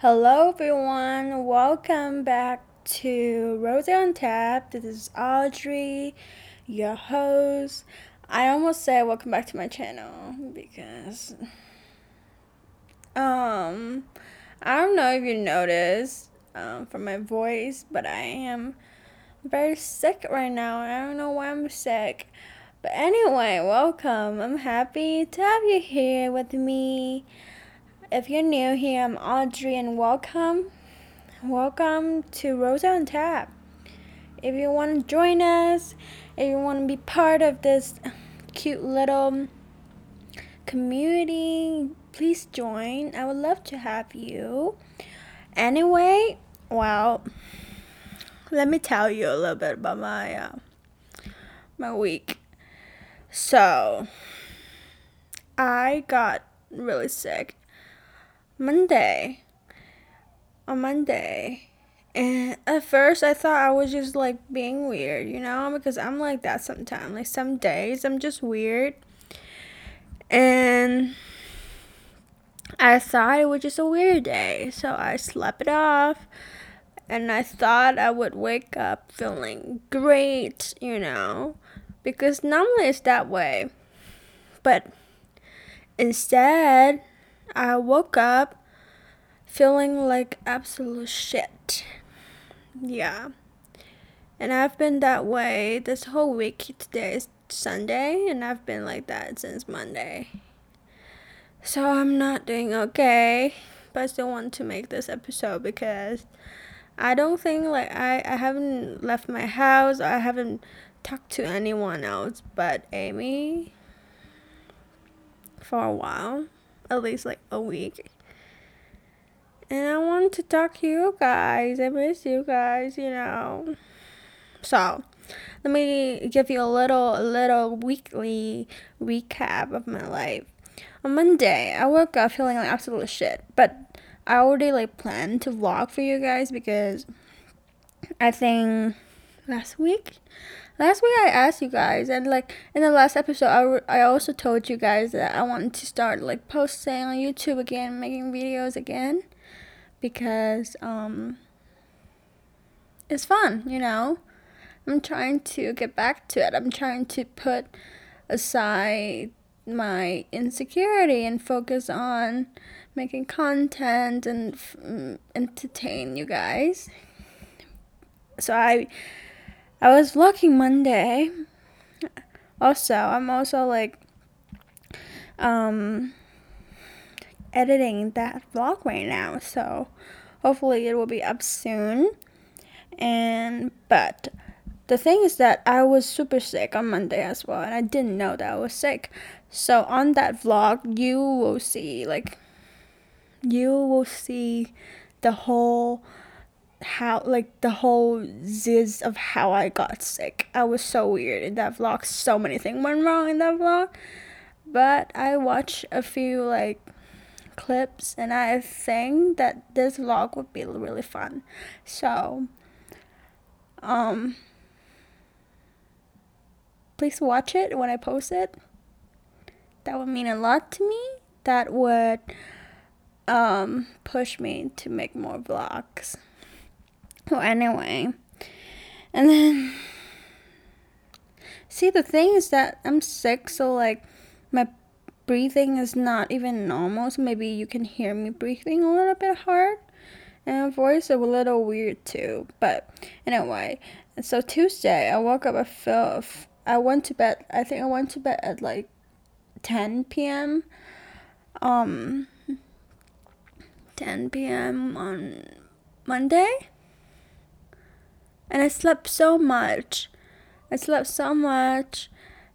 Hello, everyone. Welcome back to Rose on Tap. This is Audrey, your host. I almost said welcome back to my channel because, um, I don't know if you noticed um, from my voice, but I am very sick right now. I don't know why I'm sick. But anyway, welcome. I'm happy to have you here with me. If you're new here, I'm Audrey and welcome. Welcome to Rosa on Tap. If you want to join us, if you want to be part of this cute little community, please join. I would love to have you. Anyway, well, let me tell you a little bit about my uh, my week. So, I got really sick Monday. On Monday. And at first, I thought I was just like being weird, you know, because I'm like that sometimes. Like some days, I'm just weird. And I thought it was just a weird day. So I slept it off. And I thought I would wake up feeling great, you know, because normally it's that way. But instead, I woke up feeling like absolute shit. Yeah. And I've been that way this whole week. Today is Sunday, and I've been like that since Monday. So I'm not doing okay, but I still want to make this episode because I don't think like I, I haven't left my house. I haven't talked to anyone else but Amy for a while, at least like a week. And I want to talk to you guys. I miss you guys, you know. So, let me give you a little little weekly recap of my life. On Monday, I woke up feeling like absolute shit, but I already like planned to vlog for you guys because I think last week last week I asked you guys and like in the last episode I, re- I also told you guys that I wanted to start like posting on YouTube again, making videos again because um it's fun, you know. I'm trying to get back to it. I'm trying to put aside my insecurity and focus on making content and f- entertain you guys. So I I was vlogging Monday. Also, I'm also like um editing that vlog right now, so hopefully it will be up soon. And but the thing is that I was super sick on Monday as well, and I didn't know that I was sick. So on that vlog, you will see like you will see the whole how like the whole ziz of how I got sick. I was so weird in that vlog. So many things went wrong in that vlog. But I watched a few like clips and I think that this vlog would be really fun. So, um, please watch it when I post it. That would mean a lot to me. That would um, push me to make more vlogs. Well, anyway, and then see the thing is that I'm sick, so like my breathing is not even normal, so maybe you can hear me breathing a little bit hard. And voice a little weird too. But anyway, so Tuesday I woke up, I felt, I went to bed, I think I went to bed at like 10 p.m. Um, 10 p.m. on Monday. And I slept so much. I slept so much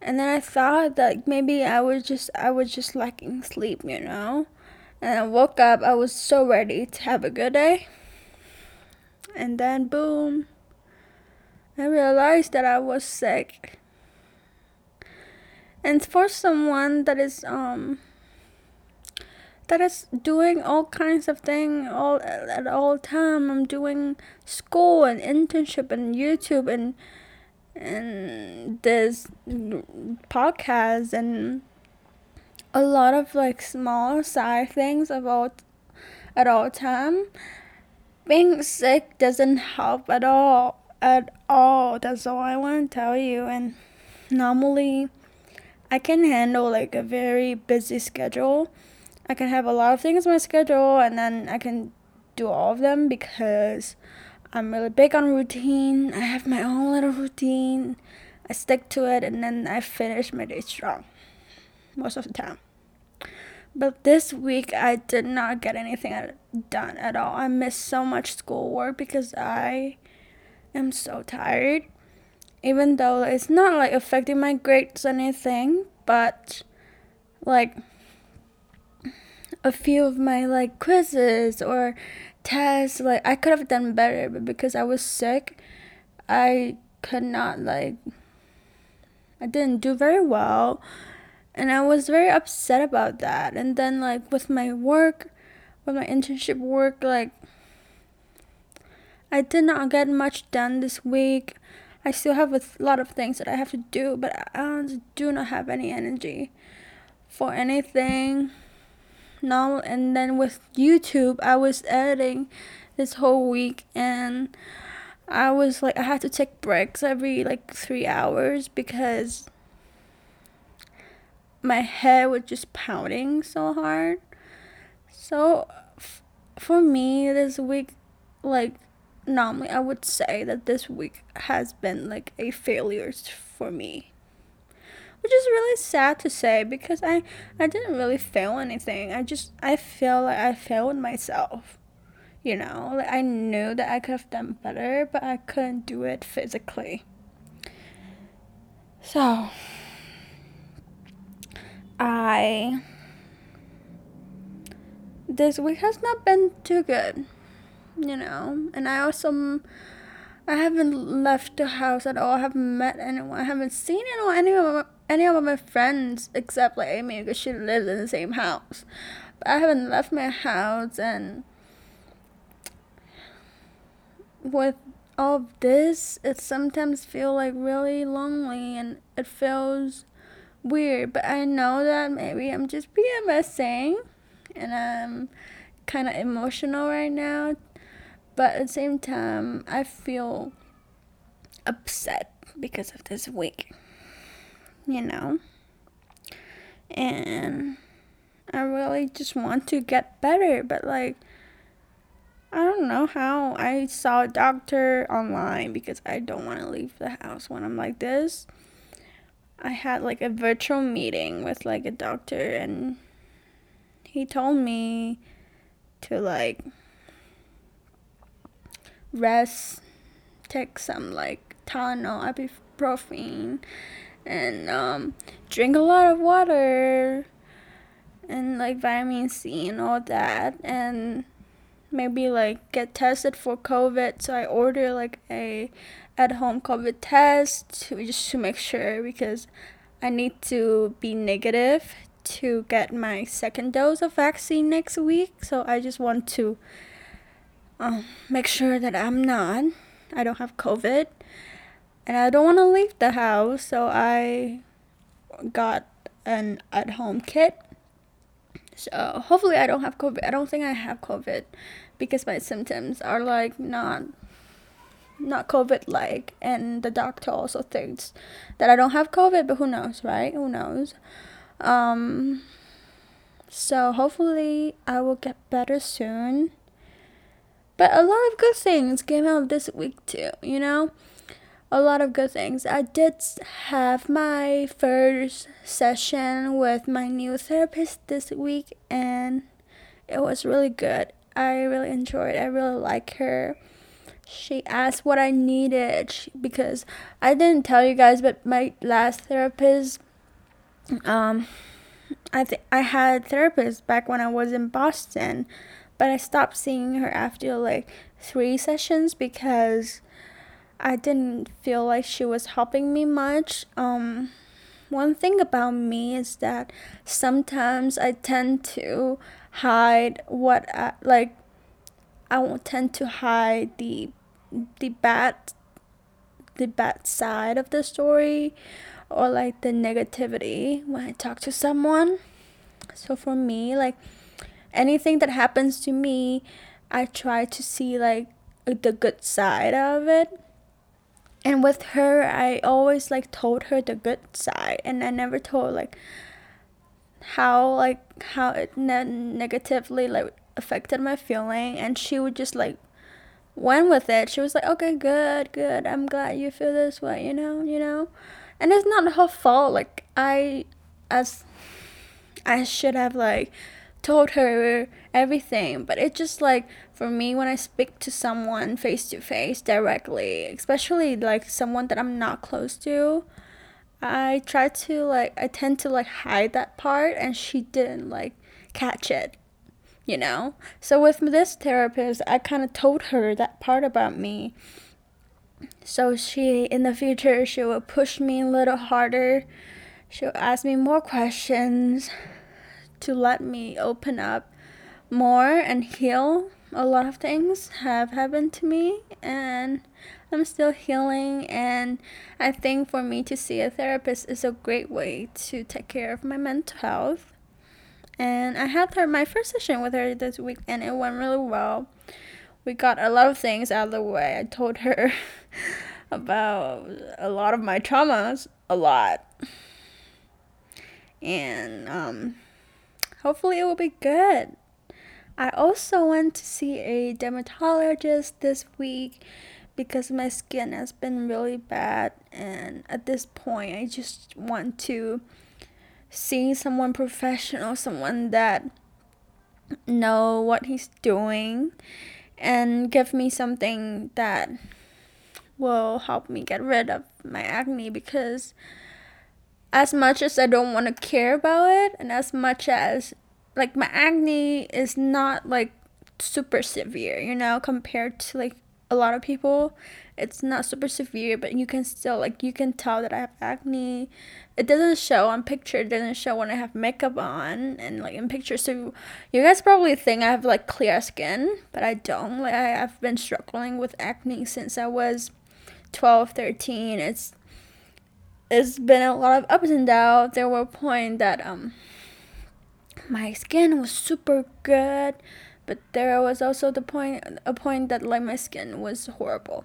and then I thought that maybe I was just I was just lacking sleep, you know. And I woke up, I was so ready to have a good day. And then boom, I realized that I was sick. And for someone that is um that is doing all kinds of things all at all time. I'm doing school and internship and YouTube and and this podcast and a lot of like small side things about at all time. Being sick doesn't help at all. At all. That's all I want to tell you. And normally, I can handle like a very busy schedule. I can have a lot of things on my schedule and then I can do all of them because I'm really big on routine. I have my own little routine. I stick to it and then I finish my day strong most of the time. But this week I did not get anything done at all. I missed so much schoolwork because I am so tired. Even though it's not like affecting my grades or anything, but like a few of my like quizzes or tests, like I could have done better, but because I was sick, I could not like I didn't do very well and I was very upset about that. And then like with my work, with my internship work, like I did not get much done this week. I still have a lot of things that I have to do, but I do not have any energy for anything. No, and then with YouTube, I was editing this whole week and I was like I had to take breaks every like 3 hours because my head was just pounding so hard. So f- for me this week like normally I would say that this week has been like a failure for me. Which is really sad to say because I I didn't really fail anything. I just I feel like I failed myself. You know, like I knew that I could have done better, but I couldn't do it physically. So, I this week has not been too good, you know, and I also I haven't left the house at all. I haven't met anyone. I haven't seen anyone, any of my, any of my friends except like Amy because she lives in the same house. But I haven't left my house and with all of this, it sometimes feel like really lonely and it feels weird, but I know that maybe I'm just PMSing and I'm kind of emotional right now. But at the same time, I feel upset because of this week, you know? And I really just want to get better, but like, I don't know how. I saw a doctor online because I don't want to leave the house when I'm like this. I had like a virtual meeting with like a doctor and he told me to like rest, take some like Tylenol, ibuprofen, and um, drink a lot of water and like vitamin C and all that and maybe like get tested for COVID. So I order like a at home COVID test to, just to make sure because I need to be negative to get my second dose of vaccine next week. So I just want to um, make sure that I'm not. I don't have COVID. And I don't want to leave the house. So I got an at home kit. So hopefully I don't have COVID. I don't think I have COVID because my symptoms are like not not COVID like, and the doctor also thinks that I don't have COVID, but who knows, right? Who knows? Um, so hopefully I will get better soon. But a lot of good things came out this week too, you know? A lot of good things. I did have my first session with my new therapist this week, and it was really good. I really enjoyed it. I really like her she asked what I needed because I didn't tell you guys, but my last therapist, um, I think I had therapist back when I was in Boston, but I stopped seeing her after like three sessions because I didn't feel like she was helping me much. Um, one thing about me is that sometimes I tend to hide what I, like I will tend to hide the the bad the bad side of the story or like the negativity when I talk to someone. So for me, like anything that happens to me, I try to see like the good side of it. And with her, I always like told her the good side, and I never told like how like how it ne- negatively like affected my feeling. And she would just like went with it. She was like, "Okay, good, good. I'm glad you feel this way. You know, you know." And it's not her fault. Like I, as I should have like told her everything, but it just like for me when I speak to someone face to face directly, especially like someone that I'm not close to, I try to like I tend to like hide that part and she didn't like catch it. You know? So with this therapist, I kind of told her that part about me. So she in the future she will push me a little harder. She'll ask me more questions to let me open up more and heal. A lot of things have happened to me, and I'm still healing. And I think for me to see a therapist is a great way to take care of my mental health. And I had her my first session with her this week, and it went really well. We got a lot of things out of the way. I told her about a lot of my traumas, a lot. And um, hopefully it will be good. I also went to see a dermatologist this week because my skin has been really bad and at this point I just want to see someone professional, someone that know what he's doing and give me something that will help me get rid of my acne because as much as I don't want to care about it, and as much as like my acne is not like super severe, you know, compared to like a lot of people, it's not super severe, but you can still like you can tell that I have acne. It doesn't show on picture, it doesn't show when I have makeup on and like in picture. So you guys probably think I have like clear skin, but I don't. Like I, I've been struggling with acne since I was 12, 13. It's it's been a lot of ups and downs. There were points that um my skin was super good, but there was also the point a point that like my skin was horrible.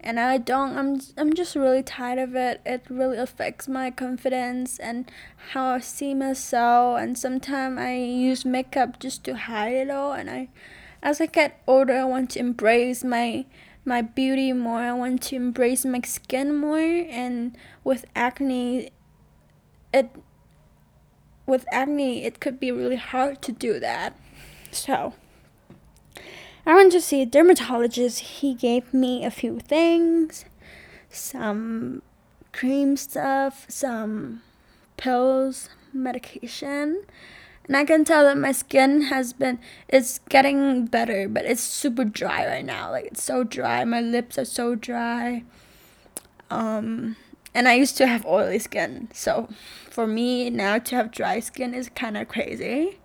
And I don't I'm I'm just really tired of it. It really affects my confidence and how I see myself and sometimes I use makeup just to hide it all and I as I get older I want to embrace my my beauty more. I want to embrace my skin more and with acne it with acne it could be really hard to do that. So I went to see a dermatologist. He gave me a few things, some cream stuff, some pills, medication, and I can tell that my skin has been it's getting better, but it's super dry right now. Like it's so dry. My lips are so dry. Um and I used to have oily skin. So for me now to have dry skin is kind of crazy.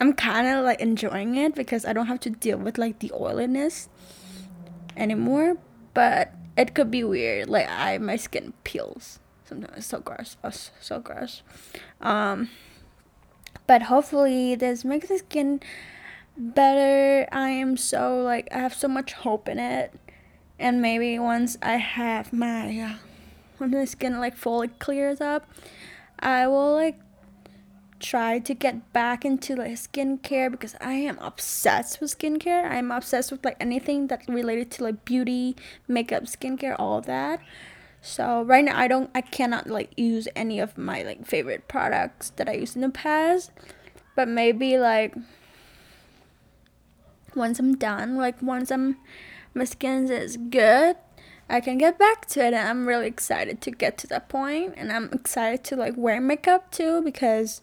I'm kind of like enjoying it because I don't have to deal with like the oiliness anymore, but it could be weird. Like I my skin peels. Sometimes it's so gross. Oh, so gross. Um but hopefully this makes the skin better. I am so like I have so much hope in it, and maybe once I have my uh, when my skin like fully clears up, I will like try to get back into like skincare because I am obsessed with skincare. I'm obsessed with like anything that related to like beauty, makeup, skincare, all that. So right now I don't I cannot like use any of my like favorite products that I used in the past. But maybe like once I'm done, like once I'm my skin is good, I can get back to it and I'm really excited to get to that point and I'm excited to like wear makeup too because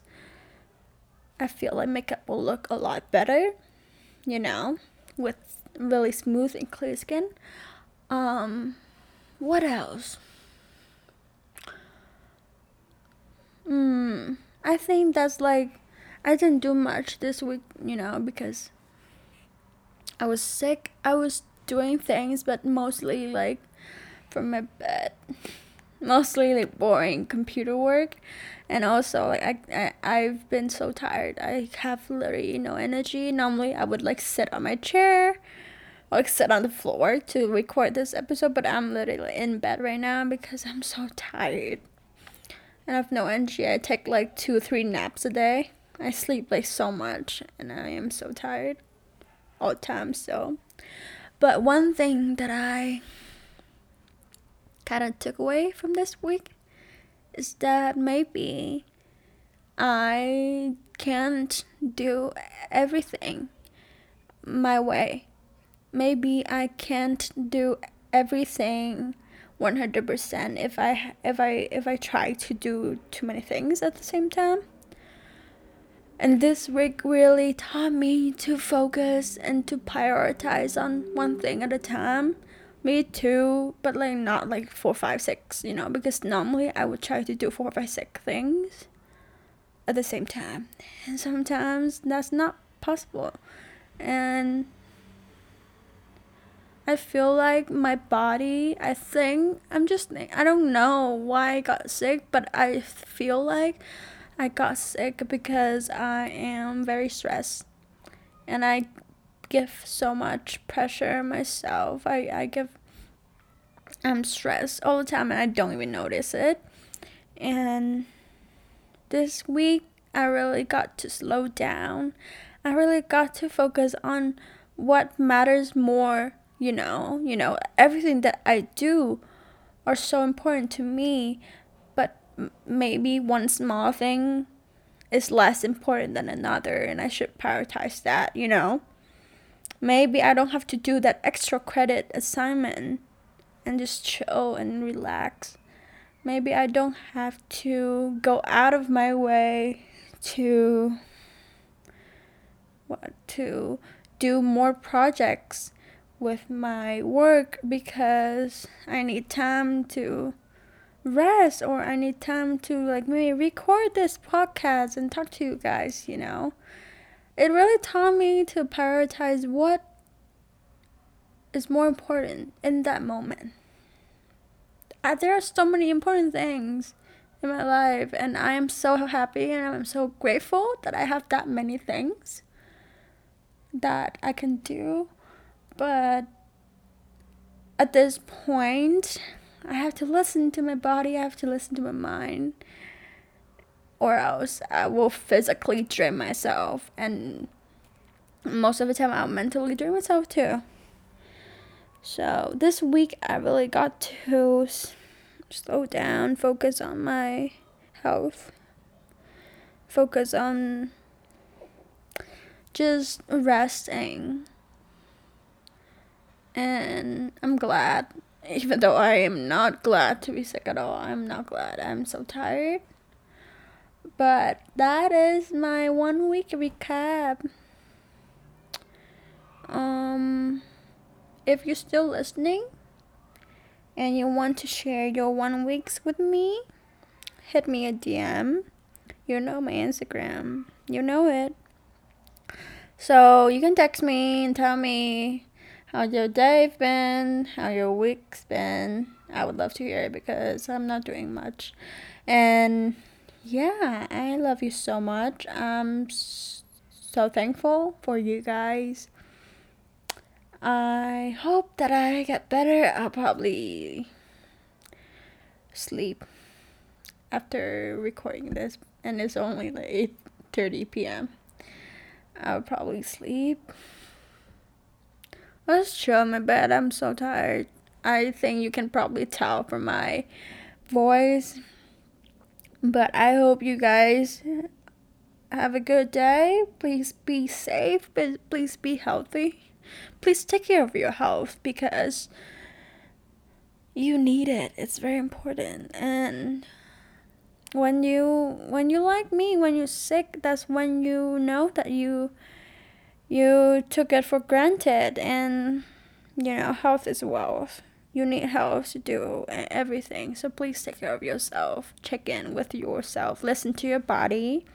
I feel like makeup will look a lot better, you know, with really smooth and clear skin. Um what else? I think that's like I didn't do much this week, you know, because I was sick. I was doing things, but mostly like from my bed. Mostly like boring computer work, and also like I, I I've been so tired. I have literally no energy. Normally, I would like sit on my chair or like sit on the floor to record this episode, but I'm literally in bed right now because I'm so tired. And I have no energy. I take like two or three naps a day. I sleep like so much and I am so tired all the time. So, but one thing that I kind of took away from this week is that maybe I can't do everything my way. Maybe I can't do everything 100% if I if I if I try to do too many things at the same time. And this week really taught me to focus and to prioritize on one thing at a time. Me too, but like not like four, five, six, you know, because normally I would try to do four, five, six things at the same time. And sometimes that's not possible. And I feel like my body, I think, I'm just, I don't know why I got sick, but I feel like I got sick because I am very stressed and I give so much pressure myself. I, I give I'm stressed all the time and I don't even notice it. And this week I really got to slow down. I really got to focus on what matters more, you know, you know, everything that I do are so important to me, but maybe one small thing is less important than another and I should prioritize that, you know? Maybe I don't have to do that extra credit assignment and just chill and relax. Maybe I don't have to go out of my way to what to do more projects with my work because I need time to rest or I need time to like maybe record this podcast and talk to you guys, you know. It really taught me to prioritize what is more important in that moment. Uh, there are so many important things in my life and I am so happy and I'm so grateful that I have that many things that I can do. But at this point, I have to listen to my body, I have to listen to my mind, or else I will physically drain myself, and most of the time I'll mentally drain myself too. So this week I really got to s- slow down, focus on my health, focus on just resting. And I'm glad even though I am not glad to be sick at all. I'm not glad. I'm so tired. But that is my one week recap. Um if you're still listening and you want to share your one weeks with me, hit me a DM. You know my Instagram. You know it. So you can text me and tell me how your day been? How your week's been? I would love to hear it because I'm not doing much. And yeah, I love you so much. I'm so thankful for you guys. I hope that I get better. I'll probably sleep after recording this and it's only like 8:30 p.m. I'll probably sleep Let's chill in my bed. I'm so tired. I think you can probably tell from my voice. But I hope you guys have a good day. Please be safe, but please be healthy. Please take care of your health because you need it. It's very important. And when you when you like me, when you're sick, that's when you know that you you took it for granted and you know health is wealth. You need health to do everything. So please take care of yourself. Check in with yourself. Listen to your body.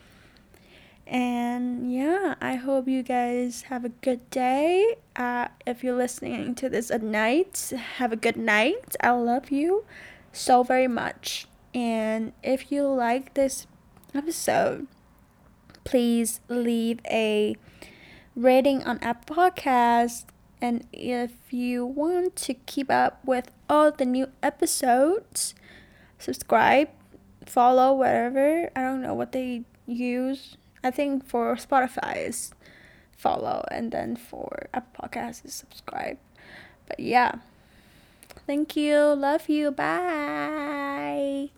And yeah i hope you guys have a good day. Uh, if you're listening to this at night have a good night. I love you so very much. And if you like this episode please leave a rating on Apple Podcast. And if you want to keep up with all the new episodes, subscribe, follow, whatever. I don't know what they use. I think for Spotify is follow, and then for Apple Podcasts is subscribe. But yeah. Thank you. Love you. Bye.